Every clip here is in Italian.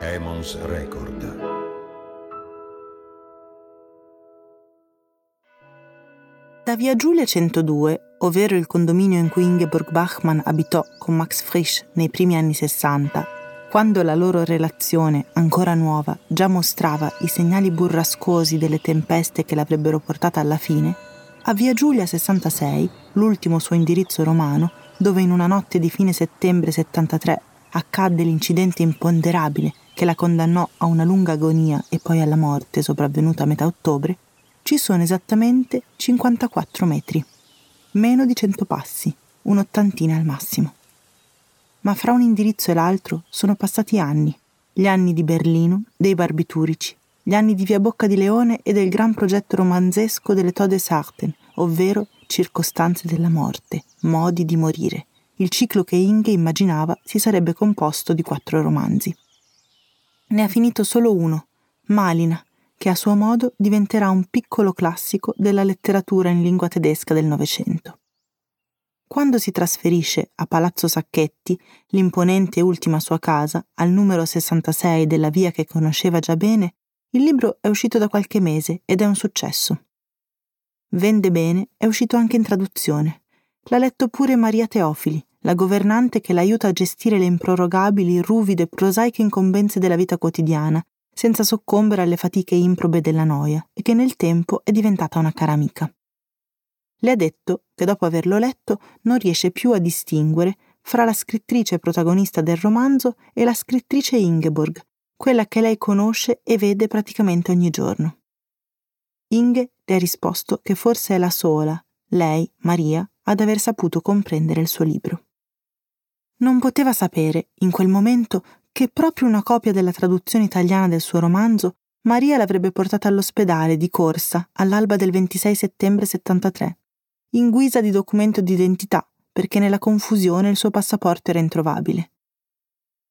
Emons Record. Da via Giulia 102, ovvero il condominio in cui Ingeborg Bachmann abitò con Max Frisch nei primi anni 60, quando la loro relazione, ancora nuova, già mostrava i segnali burrascosi delle tempeste che l'avrebbero portata alla fine, a via Giulia 66, l'ultimo suo indirizzo romano, dove in una notte di fine settembre 73 accadde l'incidente imponderabile che la condannò a una lunga agonia e poi alla morte sopravvenuta a metà ottobre, ci sono esattamente 54 metri, meno di 100 passi, un'ottantina al massimo. Ma fra un indirizzo e l'altro sono passati anni, gli anni di Berlino, dei barbiturici, gli anni di Via Bocca di Leone e del gran progetto romanzesco delle Tode Sarten, ovvero circostanze della morte, modi di morire, il ciclo che Inge immaginava si sarebbe composto di quattro romanzi. Ne ha finito solo uno, Malina, che a suo modo diventerà un piccolo classico della letteratura in lingua tedesca del Novecento. Quando si trasferisce a Palazzo Sacchetti, l'imponente ultima sua casa, al numero 66 della via che conosceva già bene, il libro è uscito da qualche mese ed è un successo. Vende bene, è uscito anche in traduzione. L'ha letto pure Maria Teofili, la governante che l'aiuta a gestire le improrogabili, ruvide, prosaiche incombenze della vita quotidiana, senza soccombere alle fatiche improbe della noia, e che nel tempo è diventata una cara amica. Le ha detto che dopo averlo letto non riesce più a distinguere fra la scrittrice protagonista del romanzo e la scrittrice Ingeborg, quella che lei conosce e vede praticamente ogni giorno. Inge le ha risposto che forse è la sola, lei, Maria, ad aver saputo comprendere il suo libro. Non poteva sapere, in quel momento, che proprio una copia della traduzione italiana del suo romanzo Maria l'avrebbe portata all'ospedale di corsa all'alba del 26 settembre 73, in guisa di documento d'identità, perché nella confusione il suo passaporto era introvabile.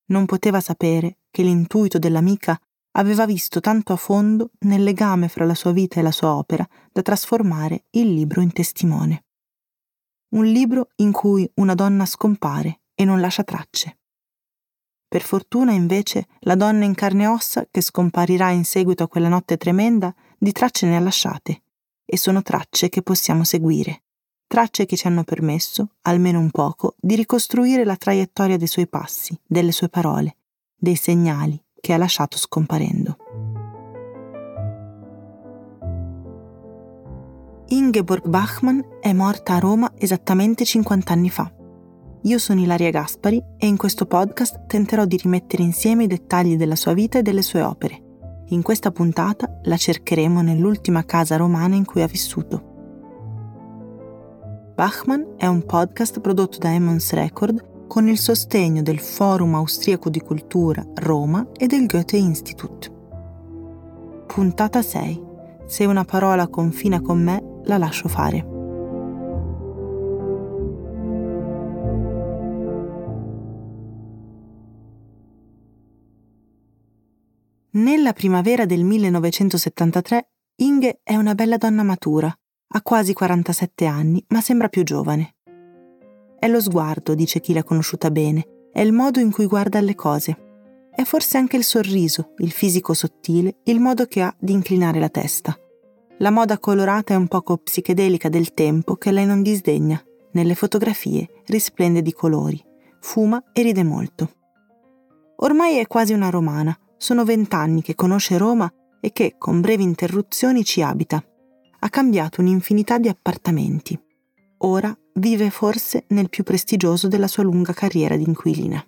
Non poteva sapere che l'intuito dell'amica aveva visto tanto a fondo nel legame fra la sua vita e la sua opera da trasformare il libro in testimone un libro in cui una donna scompare e non lascia tracce. Per fortuna, invece, la donna in carne e ossa, che scomparirà in seguito a quella notte tremenda, di tracce ne ha lasciate, e sono tracce che possiamo seguire, tracce che ci hanno permesso, almeno un poco, di ricostruire la traiettoria dei suoi passi, delle sue parole, dei segnali che ha lasciato scomparendo. Ingeborg Bachmann è morta a Roma esattamente 50 anni fa. Io sono Ilaria Gaspari e in questo podcast tenterò di rimettere insieme i dettagli della sua vita e delle sue opere. In questa puntata la cercheremo nell'ultima casa romana in cui ha vissuto. Bachmann è un podcast prodotto da Emmons Record con il sostegno del Forum Austriaco di Cultura Roma e del Goethe Institut. Puntata 6. Se una parola confina con me, la lascio fare. Nella primavera del 1973 Inge è una bella donna matura, ha quasi 47 anni, ma sembra più giovane. È lo sguardo, dice chi l'ha conosciuta bene, è il modo in cui guarda alle cose. È forse anche il sorriso, il fisico sottile, il modo che ha di inclinare la testa. La moda colorata e un poco psichedelica del tempo che lei non disdegna. Nelle fotografie risplende di colori, fuma e ride molto. Ormai è quasi una romana, sono vent'anni che conosce Roma e che, con brevi interruzioni, ci abita. Ha cambiato un'infinità di appartamenti. Ora vive forse nel più prestigioso della sua lunga carriera di inquilina.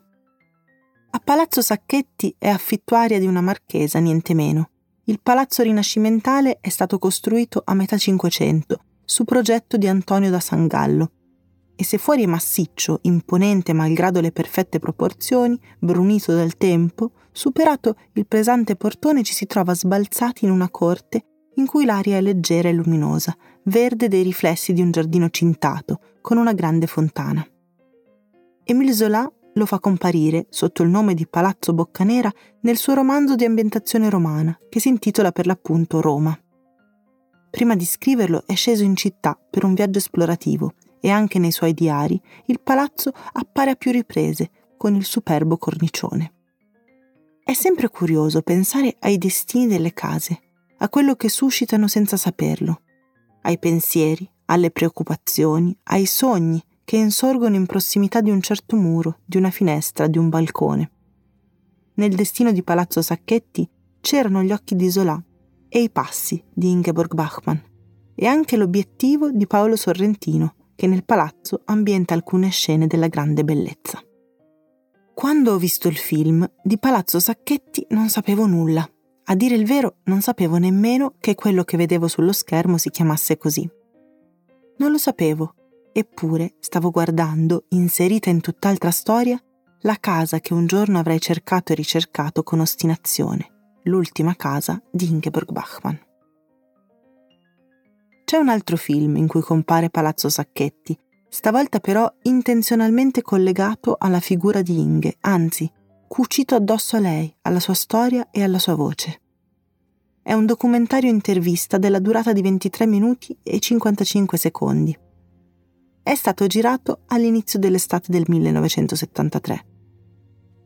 A Palazzo Sacchetti è affittuaria di una marchesa, niente meno, il palazzo rinascimentale è stato costruito a metà Cinquecento, su progetto di Antonio da Sangallo. E se fuori è massiccio, imponente malgrado le perfette proporzioni, brunito dal tempo, superato il pesante portone ci si trova sbalzati in una corte in cui l'aria è leggera e luminosa, verde dei riflessi di un giardino cintato, con una grande fontana. Émile Zola lo fa comparire, sotto il nome di Palazzo Boccanera, nel suo romanzo di ambientazione romana, che si intitola per l'appunto Roma. Prima di scriverlo è sceso in città per un viaggio esplorativo e anche nei suoi diari il palazzo appare a più riprese con il superbo cornicione. È sempre curioso pensare ai destini delle case, a quello che suscitano senza saperlo, ai pensieri, alle preoccupazioni, ai sogni che insorgono in prossimità di un certo muro, di una finestra, di un balcone. Nel destino di Palazzo Sacchetti c'erano gli occhi di Zola e i passi di Ingeborg Bachmann e anche l'obiettivo di Paolo Sorrentino, che nel palazzo ambienta alcune scene della grande bellezza. Quando ho visto il film, di Palazzo Sacchetti non sapevo nulla. A dire il vero, non sapevo nemmeno che quello che vedevo sullo schermo si chiamasse così. Non lo sapevo, eppure stavo guardando, inserita in tutt'altra storia, la casa che un giorno avrei cercato e ricercato con ostinazione, l'ultima casa di Ingeborg Bachmann. C'è un altro film in cui compare Palazzo Sacchetti stavolta però intenzionalmente collegato alla figura di Inge, anzi, cucito addosso a lei, alla sua storia e alla sua voce. È un documentario intervista della durata di 23 minuti e 55 secondi. È stato girato all'inizio dell'estate del 1973.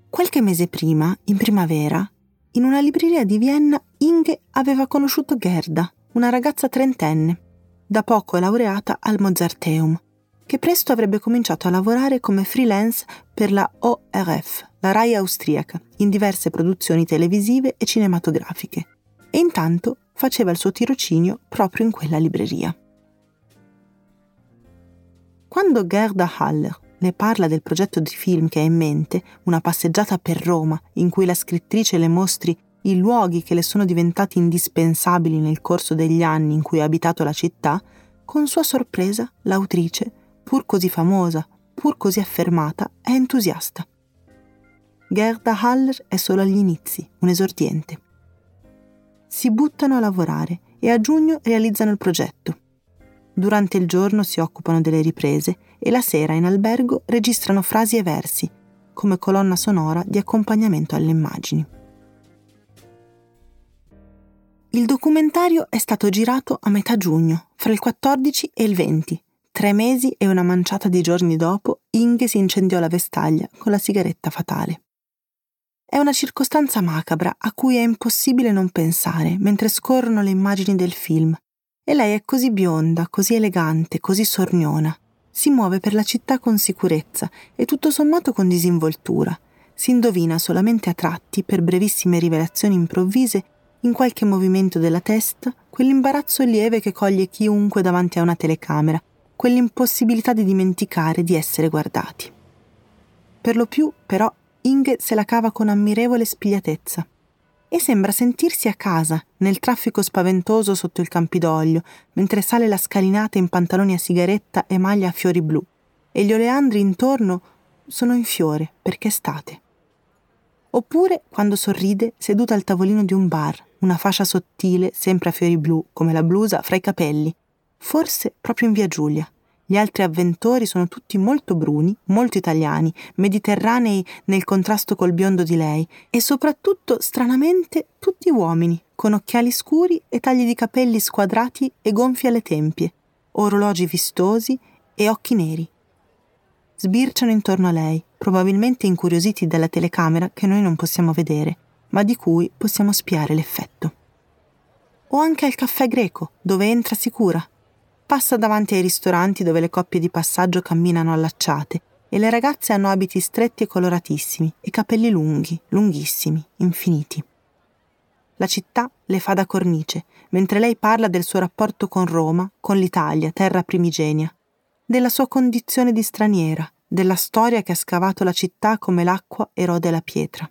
Qualche mese prima, in primavera, in una libreria di Vienna, Inge aveva conosciuto Gerda, una ragazza trentenne, da poco laureata al Mozarteum, che presto avrebbe cominciato a lavorare come freelance per la ORF, la RAI austriaca, in diverse produzioni televisive e cinematografiche, e intanto faceva il suo tirocinio proprio in quella libreria. Quando Gerda Haller le parla del progetto di film che ha in mente, una passeggiata per Roma, in cui la scrittrice le mostri i luoghi che le sono diventati indispensabili nel corso degli anni in cui ha abitato la città, con sua sorpresa l'autrice pur così famosa, pur così affermata, è entusiasta. Gerda Haller è solo agli inizi, un esordiente. Si buttano a lavorare e a giugno realizzano il progetto. Durante il giorno si occupano delle riprese e la sera in albergo registrano frasi e versi, come colonna sonora di accompagnamento alle immagini. Il documentario è stato girato a metà giugno, fra il 14 e il 20, Tre mesi e una manciata di giorni dopo, Inge si incendiò la vestaglia con la sigaretta fatale. È una circostanza macabra a cui è impossibile non pensare mentre scorrono le immagini del film. E lei è così bionda, così elegante, così sorniona. Si muove per la città con sicurezza e tutto sommato con disinvoltura. Si indovina solamente a tratti, per brevissime rivelazioni improvvise, in qualche movimento della testa, quell'imbarazzo lieve che coglie chiunque davanti a una telecamera quell'impossibilità di dimenticare di essere guardati. Per lo più, però, Inge se la cava con ammirevole spigliatezza e sembra sentirsi a casa nel traffico spaventoso sotto il Campidoglio, mentre sale la scalinata in pantaloni a sigaretta e maglia a fiori blu, e gli oleandri intorno sono in fiore perché è estate. Oppure quando sorride seduta al tavolino di un bar, una fascia sottile, sempre a fiori blu, come la blusa, fra i capelli, forse proprio in via Giulia. Gli altri avventori sono tutti molto bruni, molto italiani, mediterranei nel contrasto col biondo di lei e soprattutto, stranamente, tutti uomini, con occhiali scuri e tagli di capelli squadrati e gonfi alle tempie, orologi vistosi e occhi neri. Sbirciano intorno a lei, probabilmente incuriositi dalla telecamera che noi non possiamo vedere, ma di cui possiamo spiare l'effetto. O anche al caffè greco, dove entra sicura, Passa davanti ai ristoranti dove le coppie di passaggio camminano allacciate e le ragazze hanno abiti stretti e coloratissimi e capelli lunghi, lunghissimi, infiniti. La città le fa da cornice, mentre lei parla del suo rapporto con Roma, con l'Italia, terra primigenia, della sua condizione di straniera, della storia che ha scavato la città come l'acqua erode la pietra.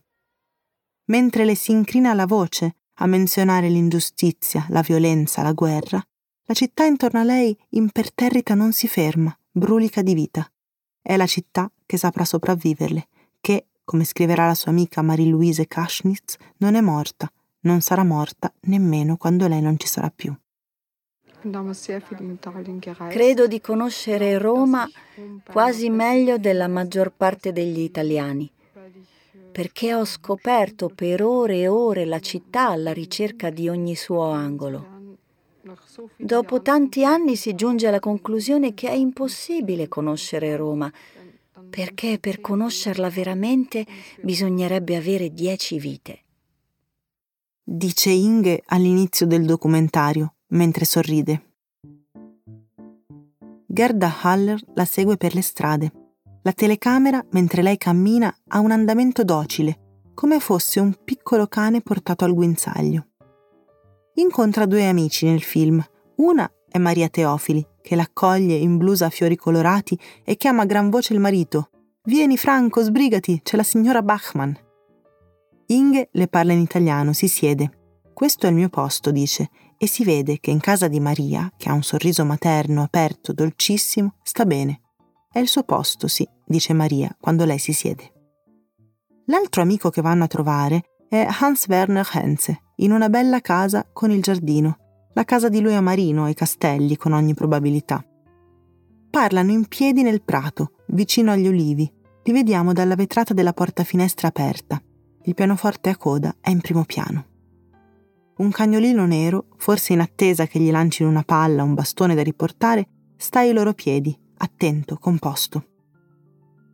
Mentre le si incrina la voce a menzionare l'ingiustizia, la violenza, la guerra, la città intorno a lei imperterrita non si ferma, brulica di vita. È la città che saprà sopravviverle, che, come scriverà la sua amica Marie-Louise Kaschnitz, non è morta, non sarà morta nemmeno quando lei non ci sarà più. Credo di conoscere Roma quasi meglio della maggior parte degli italiani, perché ho scoperto per ore e ore la città alla ricerca di ogni suo angolo. Dopo tanti anni si giunge alla conclusione che è impossibile conoscere Roma, perché per conoscerla veramente bisognerebbe avere dieci vite. Dice Inge all'inizio del documentario, mentre sorride. Gerda Haller la segue per le strade. La telecamera, mentre lei cammina, ha un andamento docile, come fosse un piccolo cane portato al guinzaglio. Incontra due amici nel film. Una è Maria Teofili, che l'accoglie in blusa a fiori colorati e chiama a gran voce il marito. Vieni Franco, sbrigati, c'è la signora Bachmann. Inge le parla in italiano, si siede. Questo è il mio posto, dice, e si vede che in casa di Maria, che ha un sorriso materno, aperto, dolcissimo, sta bene. È il suo posto, sì, dice Maria quando lei si siede. L'altro amico che vanno a trovare è Hans Werner Henze, in una bella casa con il giardino, la casa di lui a Marino ai castelli con ogni probabilità. Parlano in piedi nel prato, vicino agli ulivi. Li vediamo dalla vetrata della porta finestra aperta. Il pianoforte a coda è in primo piano. Un cagnolino nero, forse in attesa che gli lancino una palla o un bastone da riportare, sta ai loro piedi, attento, composto.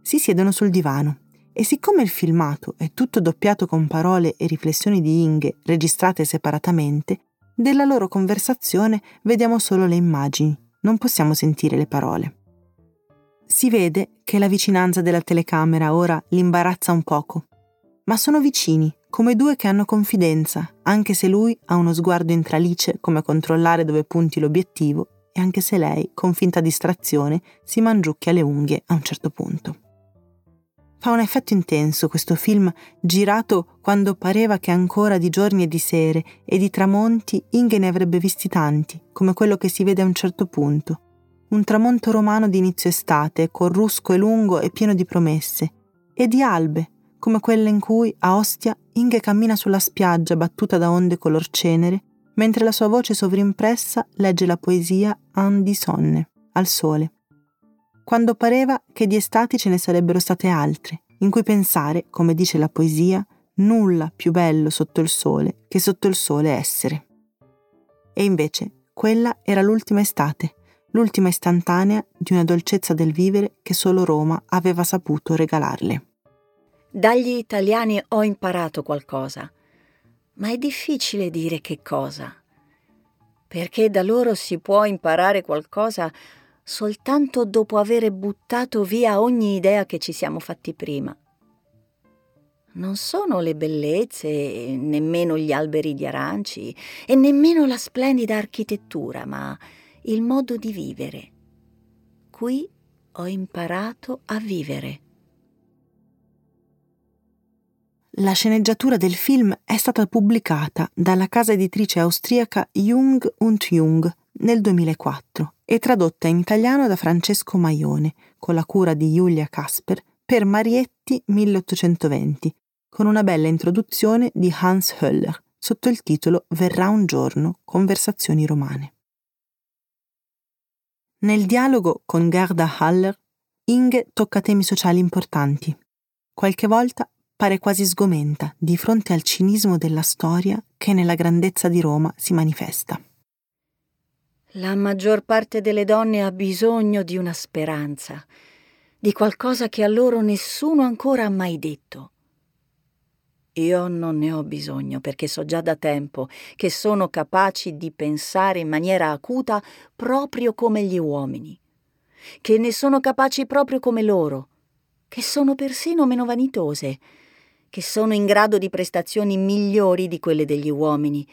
Si siedono sul divano e siccome il filmato è tutto doppiato con parole e riflessioni di Inge registrate separatamente, della loro conversazione vediamo solo le immagini, non possiamo sentire le parole. Si vede che la vicinanza della telecamera ora li imbarazza un poco, ma sono vicini, come due che hanno confidenza, anche se lui ha uno sguardo in tralice come controllare dove punti l'obiettivo e anche se lei, con finta distrazione, si mangiucchia le unghie a un certo punto. Fa un effetto intenso questo film girato quando pareva che ancora di giorni e di sere e di tramonti Inge ne avrebbe visti tanti, come quello che si vede a un certo punto. Un tramonto romano di inizio estate, corrusco e lungo e pieno di promesse, e di albe, come quelle in cui, a Ostia, Inge cammina sulla spiaggia battuta da onde color cenere, mentre la sua voce sovrimpressa legge la poesia Andi Sonne, al sole quando pareva che di estati ce ne sarebbero state altre, in cui pensare, come dice la poesia, nulla più bello sotto il sole che sotto il sole essere. E invece quella era l'ultima estate, l'ultima istantanea di una dolcezza del vivere che solo Roma aveva saputo regalarle. Dagli italiani ho imparato qualcosa, ma è difficile dire che cosa, perché da loro si può imparare qualcosa soltanto dopo aver buttato via ogni idea che ci siamo fatti prima. Non sono le bellezze, nemmeno gli alberi di aranci e nemmeno la splendida architettura, ma il modo di vivere. Qui ho imparato a vivere. La sceneggiatura del film è stata pubblicata dalla casa editrice austriaca Jung und Jung nel 2004 e tradotta in italiano da Francesco Maione, con la cura di Giulia Casper, per Marietti 1820, con una bella introduzione di Hans Höller, sotto il titolo Verrà un giorno, conversazioni romane. Nel dialogo con Gerda Haller, Inge tocca temi sociali importanti. Qualche volta pare quasi sgomenta di fronte al cinismo della storia che nella grandezza di Roma si manifesta. La maggior parte delle donne ha bisogno di una speranza, di qualcosa che a loro nessuno ancora ha mai detto. Io non ne ho bisogno perché so già da tempo che sono capaci di pensare in maniera acuta proprio come gli uomini, che ne sono capaci proprio come loro, che sono persino meno vanitose, che sono in grado di prestazioni migliori di quelle degli uomini,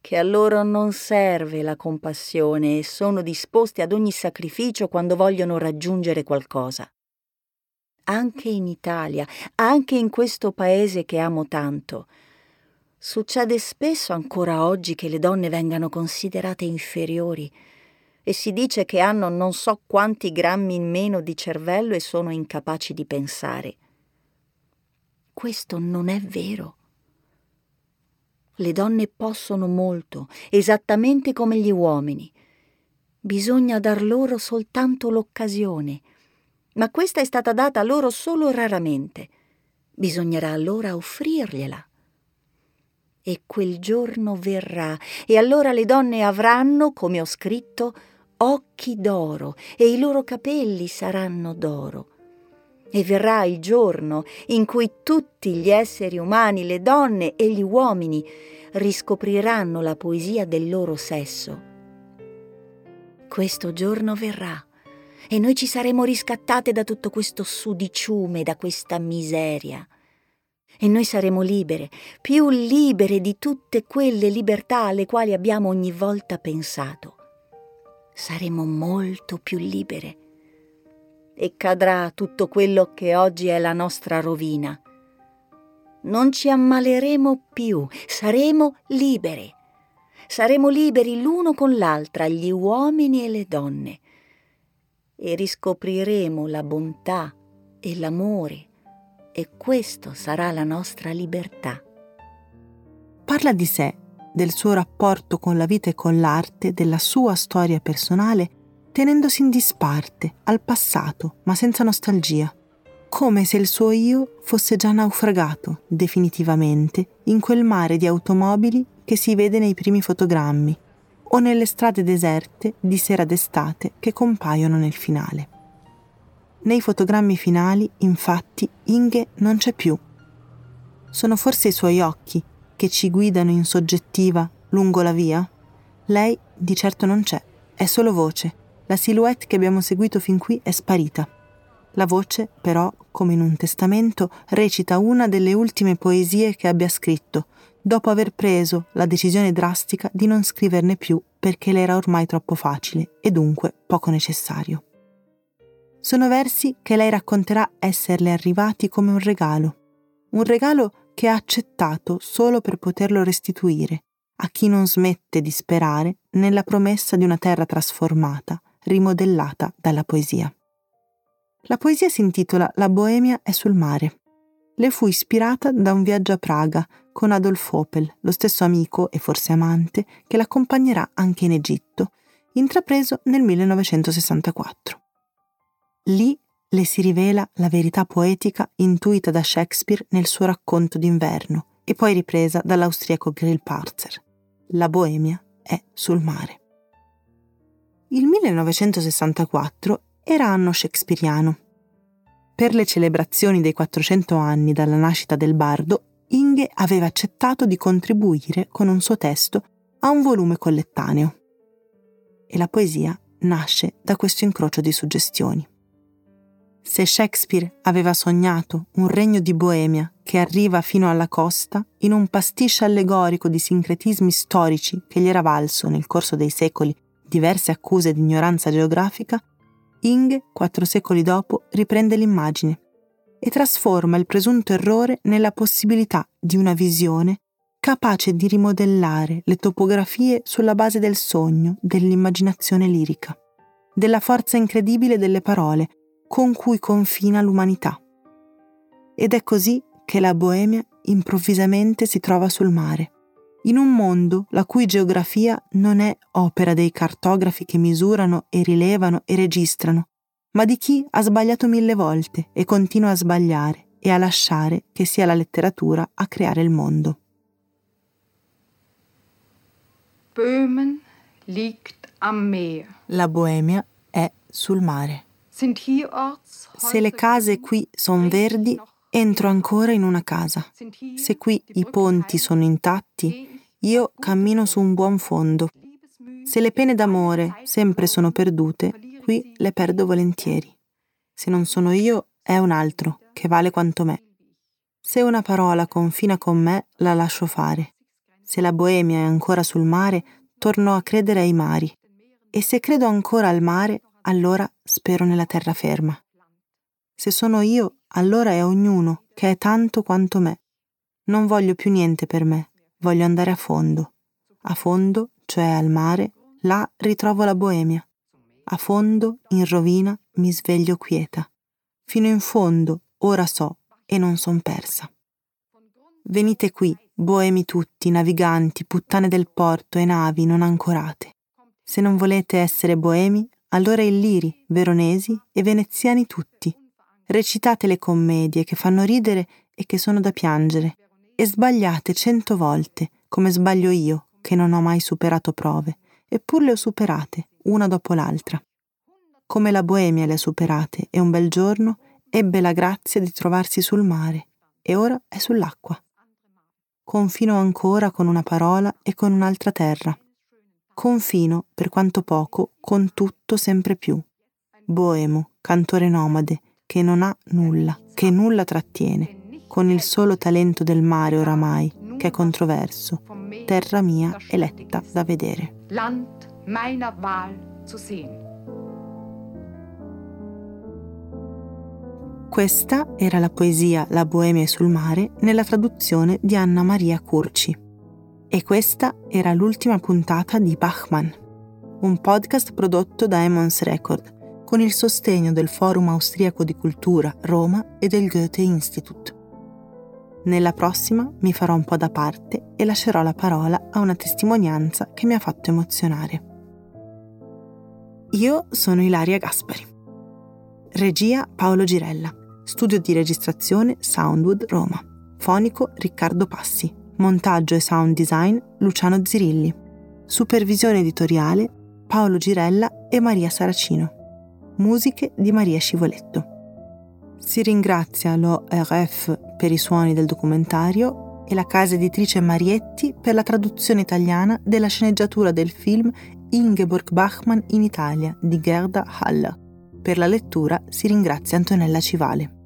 che a loro non serve la compassione e sono disposti ad ogni sacrificio quando vogliono raggiungere qualcosa. Anche in Italia, anche in questo paese che amo tanto, succede spesso ancora oggi che le donne vengano considerate inferiori e si dice che hanno non so quanti grammi in meno di cervello e sono incapaci di pensare. Questo non è vero. Le donne possono molto, esattamente come gli uomini. Bisogna dar loro soltanto l'occasione, ma questa è stata data loro solo raramente. Bisognerà allora offrirgliela. E quel giorno verrà, e allora le donne avranno, come ho scritto, occhi d'oro, e i loro capelli saranno d'oro. E verrà il giorno in cui tutti gli esseri umani, le donne e gli uomini riscopriranno la poesia del loro sesso. Questo giorno verrà e noi ci saremo riscattate da tutto questo sudiciume, da questa miseria. E noi saremo libere, più libere di tutte quelle libertà alle quali abbiamo ogni volta pensato. Saremo molto più libere. E cadrà tutto quello che oggi è la nostra rovina. Non ci ammaleremo più, saremo libere. Saremo liberi l'uno con l'altra, gli uomini e le donne e riscopriremo la bontà e l'amore e questo sarà la nostra libertà. Parla di sé, del suo rapporto con la vita e con l'arte, della sua storia personale, tenendosi in disparte, al passato, ma senza nostalgia, come se il suo io fosse già naufragato definitivamente in quel mare di automobili che si vede nei primi fotogrammi o nelle strade deserte di sera d'estate che compaiono nel finale. Nei fotogrammi finali, infatti, Inge non c'è più. Sono forse i suoi occhi che ci guidano in soggettiva lungo la via? Lei di certo non c'è, è solo voce. La silhouette che abbiamo seguito fin qui è sparita. La voce, però, come in un testamento, recita una delle ultime poesie che abbia scritto, dopo aver preso la decisione drastica di non scriverne più perché le era ormai troppo facile e dunque poco necessario. Sono versi che lei racconterà esserle arrivati come un regalo, un regalo che ha accettato solo per poterlo restituire a chi non smette di sperare nella promessa di una terra trasformata, rimodellata dalla poesia. La poesia si intitola La Boemia è sul mare le fu ispirata da un viaggio a Praga con Adolf Opel, lo stesso amico e forse amante che l'accompagnerà anche in Egitto, intrapreso nel 1964. Lì le si rivela la verità poetica intuita da Shakespeare nel suo racconto d'inverno e poi ripresa dall'austriaco Grillparzer. La Boemia è sul mare. Il 1964 era anno shakespeariano per le celebrazioni dei 400 anni dalla nascita del bardo, Inge aveva accettato di contribuire con un suo testo a un volume collettaneo. E la poesia nasce da questo incrocio di suggestioni. Se Shakespeare aveva sognato un regno di Boemia che arriva fino alla costa, in un pasticcio allegorico di sincretismi storici che gli era valso nel corso dei secoli diverse accuse di ignoranza geografica, Inge, quattro secoli dopo, riprende l'immagine e trasforma il presunto errore nella possibilità di una visione capace di rimodellare le topografie sulla base del sogno, dell'immaginazione lirica, della forza incredibile delle parole con cui confina l'umanità. Ed è così che la Boemia improvvisamente si trova sul mare, in un mondo la cui geografia non è opera dei cartografi che misurano e rilevano e registrano, ma di chi ha sbagliato mille volte e continua a sbagliare e a lasciare che sia la letteratura a creare il mondo. Böhmen liegt am Meer. La Boemia è sul mare. Se le case qui sono verdi, entro ancora in una casa. Se qui i ponti sono intatti, io cammino su un buon fondo. Se le pene d'amore sempre sono perdute, qui le perdo volentieri. Se non sono io, è un altro, che vale quanto me. Se una parola confina con me, la lascio fare. Se la Boemia è ancora sul mare, torno a credere ai mari. E se credo ancora al mare, allora spero nella terraferma. Se sono io, allora è ognuno che è tanto quanto me. Non voglio più niente per me, voglio andare a fondo. A fondo, cioè al mare, là ritrovo la Boemia. A fondo, in rovina, mi sveglio quieta. Fino in fondo, ora so, e non son persa. Venite qui, boemi tutti, naviganti, puttane del porto e navi non ancorate. Se non volete essere boemi, allora illiri, veronesi e veneziani tutti recitate le commedie che fanno ridere e che sono da piangere, e sbagliate cento volte, come sbaglio io, che non ho mai superato prove, eppur le ho superate, una dopo l'altra. Come la Boemia le ha superate, e un bel giorno ebbe la grazia di trovarsi sul mare e ora è sull'acqua. Confino ancora con una parola e con un'altra terra. Confino, per quanto poco, con tutto sempre più. Boemo, cantore nomade, che non ha nulla, che nulla trattiene, con il solo talento del mare oramai, che è controverso, terra mia eletta da vedere. Land meiner Wahl zu sehen. Questa era la poesia La Boemia sul mare nella traduzione di Anna Maria Curci. E questa era l'ultima puntata di Bachmann, un podcast prodotto da Emons Record con il sostegno del Forum Austriaco di Cultura Roma e del Goethe Institut. Nella prossima mi farò un po' da parte e lascerò la parola a una testimonianza che mi ha fatto emozionare. Io sono Ilaria Gaspari. Regia Paolo Girella. Studio di registrazione Soundwood Roma. Fonico Riccardo Passi. Montaggio e sound design Luciano Zirilli. Supervisione editoriale Paolo Girella e Maria Saracino. Musiche di Maria Scivoletto. Si ringrazia l'ORF per i suoni del documentario e la casa editrice Marietti per la traduzione italiana della sceneggiatura del film Ingeborg Bachmann in Italia di Gerda Haller. Per la lettura si ringrazia Antonella Civale.